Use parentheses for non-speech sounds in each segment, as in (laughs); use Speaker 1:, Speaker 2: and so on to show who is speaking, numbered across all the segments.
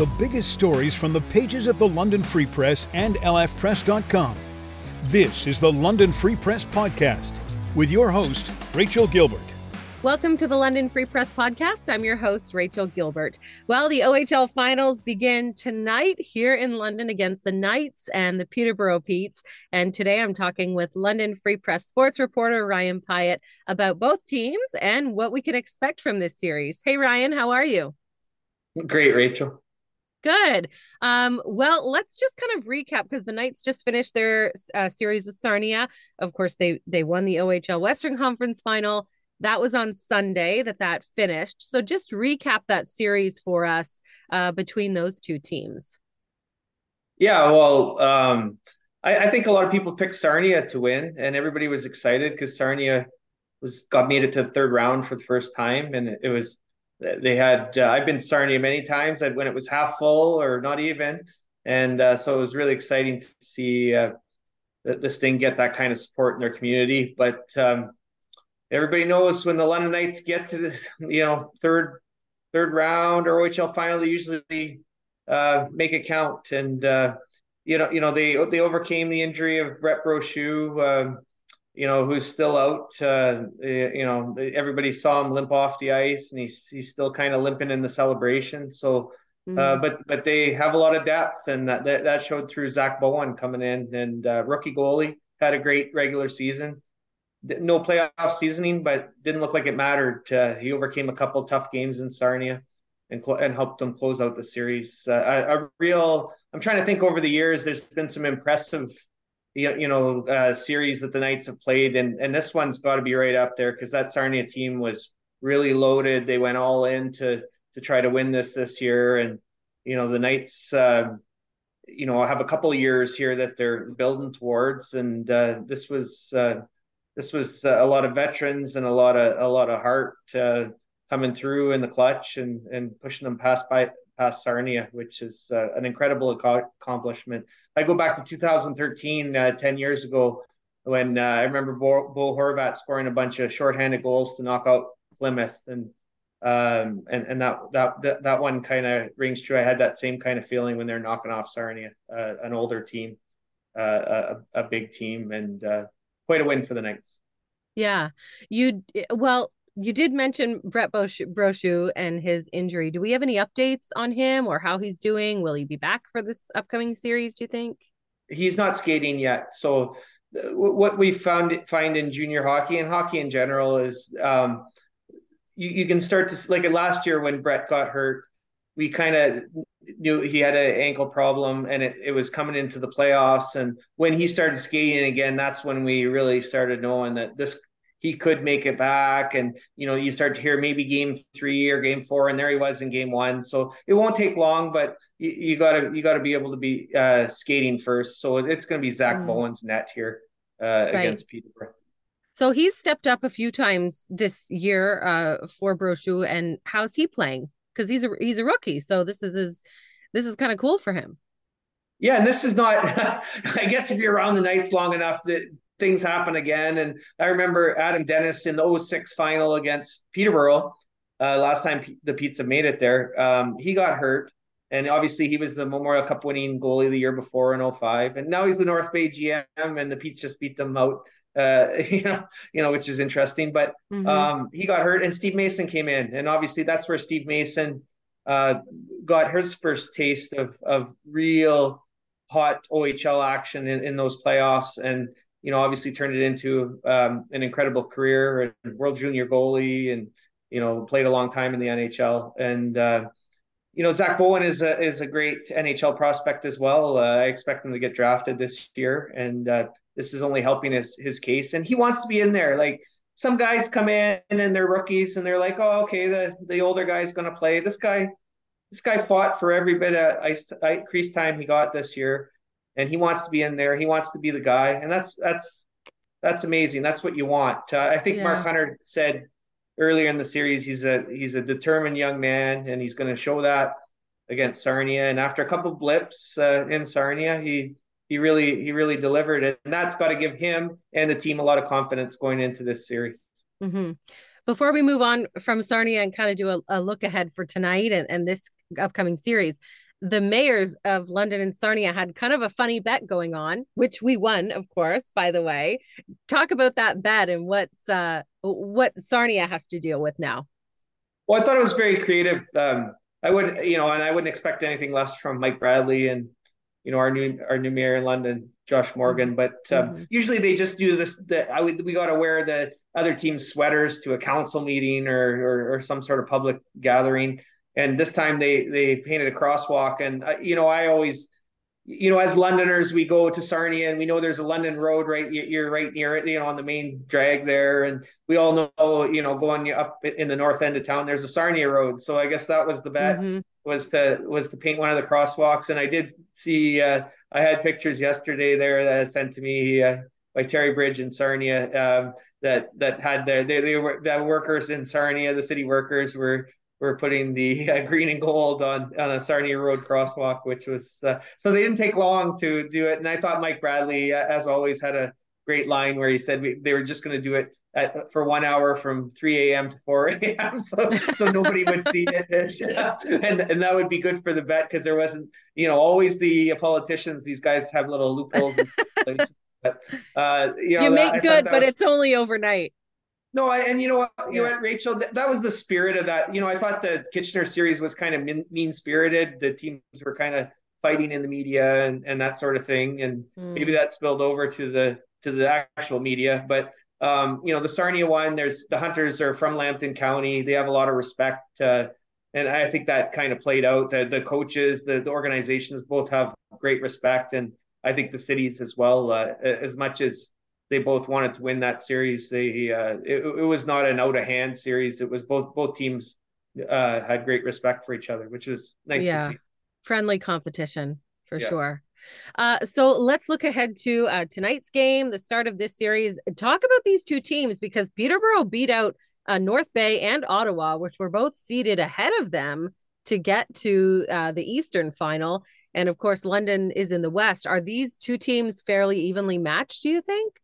Speaker 1: the biggest stories from the pages of the London Free Press and lfpress.com. This is the London Free Press Podcast with your host, Rachel Gilbert.
Speaker 2: Welcome to the London Free Press Podcast. I'm your host, Rachel Gilbert. Well, the OHL finals begin tonight here in London against the Knights and the Peterborough Petes. And today I'm talking with London Free Press sports reporter Ryan Pyette about both teams and what we can expect from this series. Hey, Ryan, how are you?
Speaker 3: Great, Rachel.
Speaker 2: Good. Um, well, let's just kind of recap because the Knights just finished their uh, series with Sarnia. Of course, they they won the OHL Western Conference final that was on Sunday that that finished. So just recap that series for us uh, between those two teams.
Speaker 3: Yeah, well, um, I, I, think a lot of people picked Sarnia to win, and everybody was excited because Sarnia was got made it to the third round for the first time, and it was they had. Uh, I've been Sarnia many times when it was half full or not even, and uh, so it was really exciting to see uh, this thing get that kind of support in their community. But um, everybody knows when the London Knights get to the (laughs) you know third third round or OHL final, they usually uh, make it count. And uh, you know, you know, they they overcame the injury of Brett Brochu, uh, you know, who's still out. Uh, you know, everybody saw him limp off the ice, and he's he's still kind of limping in the celebration. So. Uh, mm-hmm. but but they have a lot of depth, and that that, that showed through Zach Bowen coming in, and uh, rookie goalie had a great regular season no playoff seasoning, but didn't look like it mattered. Uh, he overcame a couple tough games in Sarnia and cl- and helped them close out the series. Uh, a, a, real, I'm trying to think over the years. There's been some impressive, you know, uh, series that the Knights have played, and and this one's got to be right up there because that Sarnia team was really loaded. They went all in to to try to win this this year, and you know the Knights. Uh, you know, have a couple of years here that they're building towards, and uh, this was uh, this was a lot of veterans and a lot of a lot of heart uh, coming through in the clutch and and pushing them past by past Sarnia, which is uh, an incredible accomplishment. I go back to 2013, uh, 10 years ago, when uh, I remember Bo, Bo Horvat scoring a bunch of shorthanded goals to knock out Plymouth, and um, and and that that that, that one kind of rings true. I had that same kind of feeling when they're knocking off Sarnia, uh, an older team, a, a big team, and quite a win for the Knights.
Speaker 2: Yeah, you well, you did mention Brett Brochu and his injury. Do we have any updates on him or how he's doing? Will he be back for this upcoming series? Do you think?
Speaker 3: He's not skating yet. So uh, what we found find in junior hockey and hockey in general is um, you, you can start to like last year when Brett got hurt, we kind of knew he had an ankle problem and it, it was coming into the playoffs. And when he started skating again, that's when we really started knowing that this he could make it back. And you know, you start to hear maybe game three or game four, and there he was in game one. So it won't take long, but you, you gotta you gotta be able to be uh, skating first. So it's gonna be Zach mm. Bowen's net here uh, right. against Peterborough.
Speaker 2: So he's stepped up a few times this year uh, for Brochu, and how's he playing? because he's a he's a rookie. So this is his this is kind of cool for him.
Speaker 3: Yeah, and this is not. (laughs) I guess if you're around the Knights long enough, that things happen again. And I remember Adam Dennis in the 06 final against Peterborough. Uh, last time P- the Petes made it there, um, he got hurt. And obviously, he was the Memorial Cup winning goalie the year before in 05. And now he's the North Bay GM, and the Petes just beat them out uh, (laughs) you know, you know, which is interesting. But mm-hmm. um, he got hurt, and Steve Mason came in, and obviously that's where Steve Mason uh, got his first taste of of real hot OHL action in, in those playoffs, and you know, obviously turned it into um, an incredible career, and world junior goalie, and you know, played a long time in the NHL, and. Uh, you know, Zach Bowen is a is a great NHL prospect as well. Uh, I expect him to get drafted this year, and uh, this is only helping his his case, and he wants to be in there. Like some guys come in and they're rookies, and they're like, oh, okay, the the older guy's going to play. This guy, this guy fought for every bit of ice, ice crease time he got this year, and he wants to be in there. He wants to be the guy, and that's that's that's amazing. That's what you want. Uh, I think yeah. Mark Hunter said earlier in the series he's a he's a determined young man, and he's going to show that against Sarnia. And after a couple blips uh, in Sarnia, he he really he really delivered it and that's got to give him and the team a lot of confidence going into this series
Speaker 2: mm-hmm. before we move on from sarnia and kind of do a, a, look ahead for tonight and, and this upcoming series the mayors of London and Sarnia had kind of a funny bet going on, which we won, of course, by the way. Talk about that bet and what's uh what Sarnia has to deal with now.
Speaker 3: Well, I thought it was very creative. Um, I would, you know, and I wouldn't expect anything less from Mike Bradley and you know our new our new mayor in London, Josh Morgan. Mm-hmm. But um, mm-hmm. usually they just do this. The, I would we got to wear the other team's sweaters to a council meeting or, or, or some sort of public gathering. And this time they they painted a crosswalk. And uh, you know I always you know, as Londoners, we go to Sarnia and we know there's a London road right. You're right near it, you know, on the main drag there, and we all know, you know, going up in the north end of town, there's a Sarnia road. So I guess that was the bet mm-hmm. was to was to paint one of the crosswalks. And I did see, uh, I had pictures yesterday there that sent to me uh, by Terry Bridge in Sarnia um, that that had their they, they were the workers in Sarnia, the city workers were were putting the (laughs) uh, green and gold on on a Sarnia Road crosswalk, which was uh, so they didn't take long to do it. And I thought Mike Bradley, uh, as always, had a great line where he said we, they were just going to do it at, for one hour from 3 a.m. to 4 (laughs) a.m. So, so nobody would see it. (laughs) and, and that would be good for the bet because there wasn't, you know, always the politicians, these guys have little loopholes. but,
Speaker 2: uh, you, know, you make that, good, but was, it's only overnight.
Speaker 3: No, I, and you know what, you know what, Rachel, that, that, was the spirit of that. You know, I thought the Kitchener series was kind of mean spirited. The teams were kind of fighting in the media and, and that sort of thing, and mm. maybe that spilled over to the to the actual media. But um, you know, the Sarnia one, there's the Hunters are from Lambton County. They have a lot of respect, uh, and I think that kind of played out. The, the coaches, the, the organizations, both have great respect, and I think the cities as well. Uh, as much as they both wanted to win that series. They uh, it, it was not an out of hand series. It was both both teams uh, had great respect for each other, which was nice yeah. to see.
Speaker 2: Friendly competition for yeah. sure. Uh, so let's look ahead to uh, tonight's game, the start of this series. Talk about these two teams because Peterborough beat out uh, North Bay and Ottawa, which were both seated ahead of them to get to uh, the Eastern final. And of course, London is in the West. Are these two teams fairly evenly matched, do you think?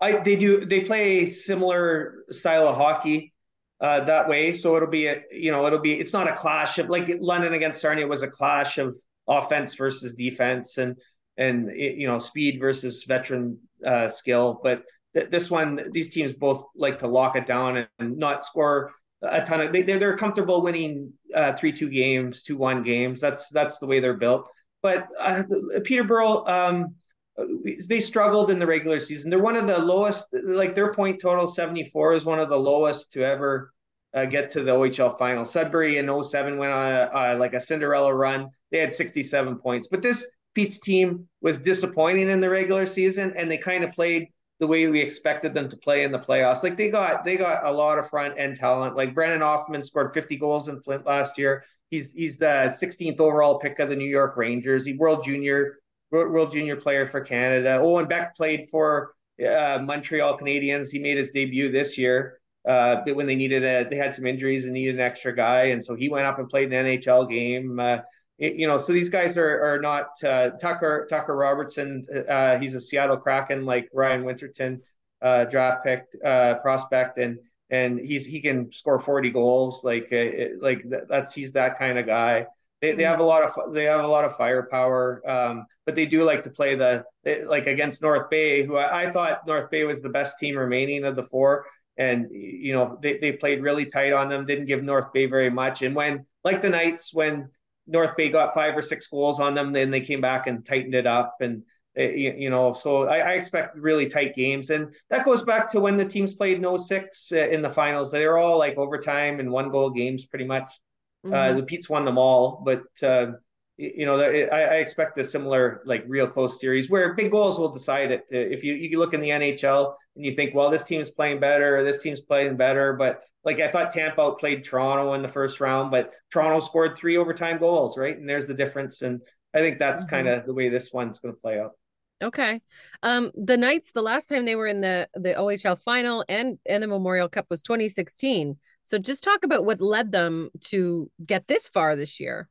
Speaker 3: I they do they play a similar style of hockey uh, that way. So it'll be a you know it'll be it's not a clash of like London against Sarnia was a clash of offense versus defense and and you know speed versus veteran uh, skill. But th- this one, these teams both like to lock it down and not score a ton of. They they're, they're comfortable winning uh, three two games, two one games. That's that's the way they're built. But uh, Peterborough. Um, they struggled in the regular season. They're one of the lowest, like their point total 74 is one of the lowest to ever uh, get to the OHL final. Sudbury in 07 went on a, uh, like a Cinderella run. They had 67 points, but this Petes team was disappointing in the regular season, and they kind of played the way we expected them to play in the playoffs. Like they got they got a lot of front end talent. Like Brennan Othmann scored 50 goals in Flint last year. He's he's the 16th overall pick of the New York Rangers. He World Junior World Junior player for Canada. Owen Beck played for uh, Montreal Canadiens. He made his debut this year. Uh, when they needed a, they had some injuries and needed an extra guy, and so he went up and played an NHL game. Uh, it, you know, so these guys are are not uh, Tucker Tucker Robertson. Uh, he's a Seattle Kraken like Ryan Winterton, uh, draft pick prospect, and and he's he can score forty goals. Like like that's he's that kind of guy. They, they have a lot of they have a lot of firepower, um, but they do like to play the like against North Bay, who I, I, thought North Bay was the best team remaining of the four, and you know they, they played really tight on them, didn't give North Bay very much, and when like the Knights when North Bay got five or six goals on them, then they came back and tightened it up, and eh, you know so I, I expect really tight games, and that goes back to when the teams played no six eh, in the finals. They were all like overtime and one goal games pretty much. Uh, mm-hmm. Uh, the Petes won them all, but uh, you know, I, I, expect a similar like real close series where big goals will decide it. If you you look in the NHL and you think, well, this team's playing better, this team's playing better, but like I thought Tampa played Toronto in the first round, but Toronto scored three overtime goals, right? And there's the difference. And I think that's mm-hmm. kind of the way this one's going to play out.
Speaker 2: Okay. Um the Knights the last time they were in the the OHL final and and the Memorial Cup was 2016. So just talk about what led them to get this far this year.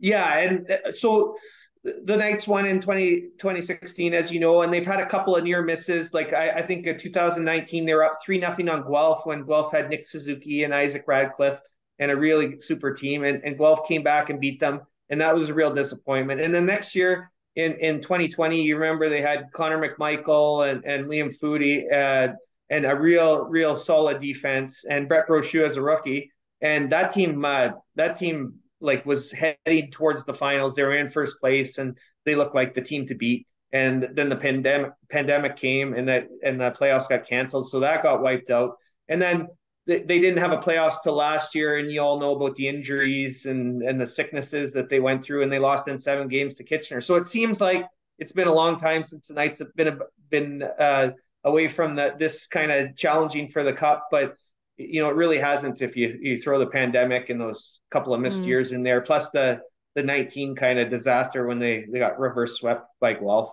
Speaker 3: Yeah, and uh, so the Knights won in 20, 2016, as you know, and they've had a couple of near misses. Like I, I think in 2019, they were up 3 nothing on Guelph when Guelph had Nick Suzuki and Isaac Ratcliffe and a really super team. And, and Guelph came back and beat them. and that was a real disappointment. And then next year in in 2020, you remember they had Connor McMichael and and Liam Foudy. uh, and a real real solid defense, and Brett Brochu as a rookie, and that team uh, that team like was heading towards the finals. They were in first place, and they looked like the team to beat. And then the pandemic pandemic came, and that and the playoffs got canceled, so that got wiped out. And then they, didn't have a playoffs till last year, and you all know about the injuries and and the sicknesses that they went through, and they lost in seven games to Kitchener. So it seems like it's been a long time since have been been uh, away from the, this kind of challenging for the cup, but you know it really hasn't if you you throw the pandemic and those couple of missed mm. years in there, plus the the 19 kind of disaster when they they got reverse swept by Guelph.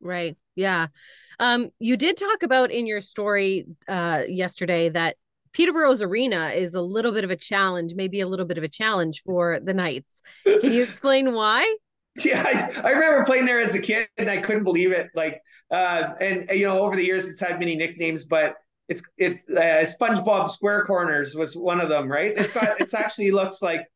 Speaker 2: Right. Yeah. Um, you did talk about in your story uh, yesterday that Peterborough's arena is a little bit of a challenge, maybe a little bit of a challenge for the Knights. Can you (laughs) explain why? (laughs)
Speaker 3: Yeah, I, I, remember playing there as a kid, and I couldn't believe it. Like, uh, and you know, over the years, it's had many nicknames, but it's it's uh, SpongeBob Square Corners was one of them, right? It's got it's actually looks like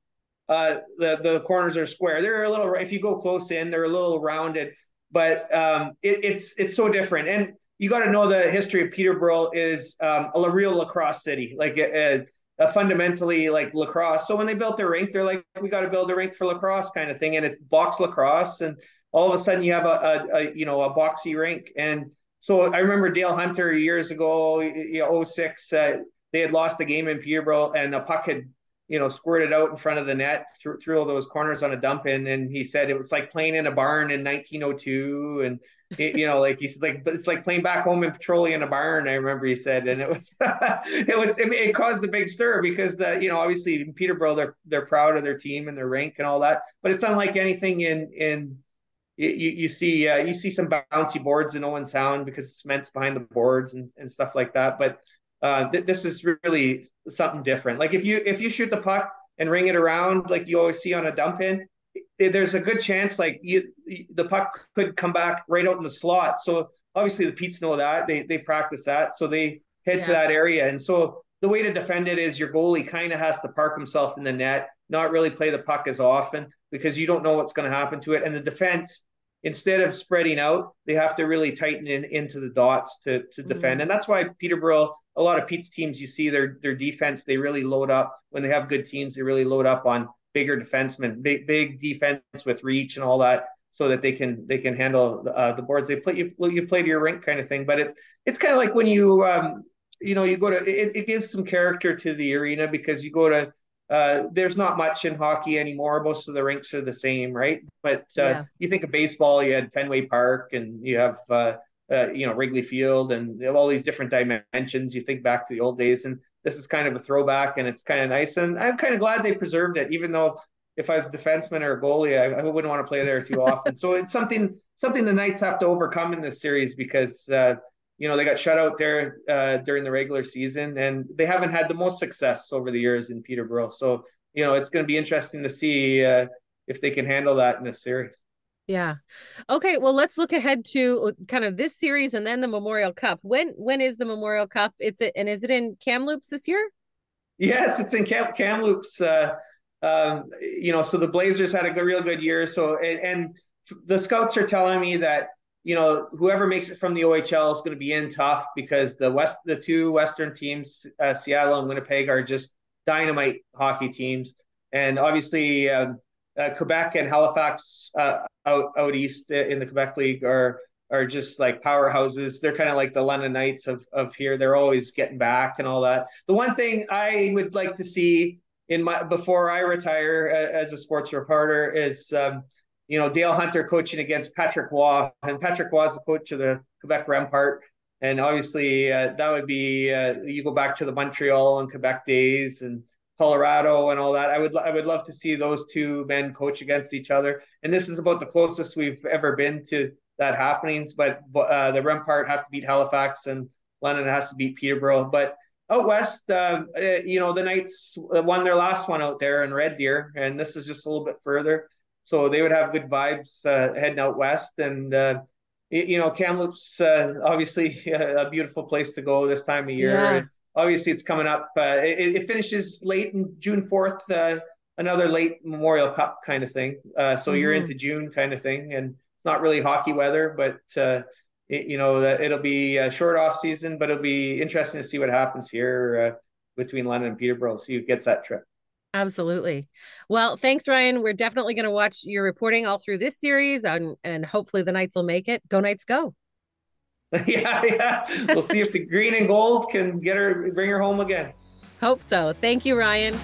Speaker 3: uh, the the corners are square. They're a little if you go close in, they're a little rounded, but um, it, it's it's so different. And you got to know the history of Peterborough is um, a real lacrosse city, like a, a, fundamentally like lacrosse. So when they built their rink, they're like, we got to build a rink for lacrosse kind of thing, and it box lacrosse, and all of a sudden you have a, a, a you know a boxy rink. And so I remember Dale Hunter years ago, you know, 06, uh, they had lost the game in Peterborough, and a puck had you know, squirted out in front of the net through, through all those corners on a dump in. And he said it was like playing in a barn in 1902. And, it, you know, like he said, like, but it's like playing back home in Petrolia in a barn. I remember he said, and it was, (laughs) it was, it, it, caused a big stir because the, you know, obviously in Peterborough, they're, they're proud of their team and their rank and all that, but it's unlike anything in, in, you, you see uh, you see some bouncy boards in Owen Sound because cement's behind the boards and, and stuff like that. But uh, th- this is really something different. Like if you if you shoot the puck and ring it around like you always see on a dump in, there's a good chance like you the puck could come back right out in the slot. So obviously the Petes know that they they practice that, so they head yeah. to that area. And so the way to defend it is your goalie kind of has to park himself in the net, not really play the puck as often because you don't know what's going to happen to it. And the defense instead of spreading out, they have to really tighten in into the dots to to defend. Mm-hmm. And that's why Peterborough, a lot of Petes teams, you see their their defense, they really load up when they have good teams, they really load up on bigger defensemen, big big defense with reach and all that, so that they can they can handle uh, the boards. They play you you play to your rink kind of thing. But it it's kind of like when you um you know you go to it, it gives some character to the arena because you go to uh, there's not much in hockey anymore. Most of the rinks are the same, right? But uh, yeah. you think of baseball, you had Fenway Park, and you have uh, uh, you know Wrigley Field, and all these different dimensions. You think back to the old days, and this is kind of a throwback, and it's kind of nice. And I'm kind of glad they preserved it, even though if I was a defenseman or a goalie, I, I wouldn't want to play there too often. so it's something something the Knights have to overcome in this series because uh, you know, they got shut out there uh, during the regular season, and they haven't had the most success over the years in Peterborough. So, you know, it's going to be interesting to see uh, if they can handle that in this series.
Speaker 2: Yeah. Okay. Well, let's look ahead to uh, kind of this series and then the Memorial Cup. When when is the Memorial Cup? It's it, and is it in Kamloops this year?
Speaker 3: Yes, it's in Cam, Kamloops. Uh, um, you know, so the Blazers had a real good year. So and, and the scouts are telling me that you know, whoever makes it from the OHL is going to be in tough because the west, the two Western teams, uh, Seattle and Winnipeg, are just dynamite hockey teams, and obviously um, uh, Quebec and Halifax uh, out out east in the Quebec League are are just like powerhouses. They're kind of like the London Knights of of here. They're always getting back and all that. The one thing I would like to see in my before I retire uh, as a sports reporter is. Um, you know, Dale Hunter coaching against Patrick Roy, and Patrick Roy is the coach of the Quebec Rempart. And obviously, uh, that would be uh, you go back to the Montreal and Quebec days and Colorado and all that. I would I would love to see those two men coach against each other. And this is about the closest we've ever been to that happenings. But uh, the Rempart have to beat Halifax, and London has to beat Peterborough. But out west, uh, uh, you know, the Knights won their last one out there in Red Deer, and this is just a little bit further. So they would have good vibes uh, heading out west. And, uh, you know, Kamloops, uh, obviously (laughs) a beautiful place to go this time of year. Yeah. Obviously, it's coming up. Uh, it, it, finishes late in June 4th. Uh, another late Memorial Cup kind of thing. Uh, so mm-hmm. you're into June kind of thing, and it's not really hockey weather, but uh, it, you know that it'll be a short off season, but it'll be interesting to see what happens here uh, between London and Peterborough. See who gets that trip.
Speaker 2: Absolutely. Well, thanks, Ryan. We're definitely going to watch your reporting all through this series, and and hopefully the Knights will make it. Go Knights, go! (laughs)
Speaker 3: yeah, yeah. We'll see if the green and gold can get her, bring her home again.
Speaker 2: Hope so. Thank you, Ryan.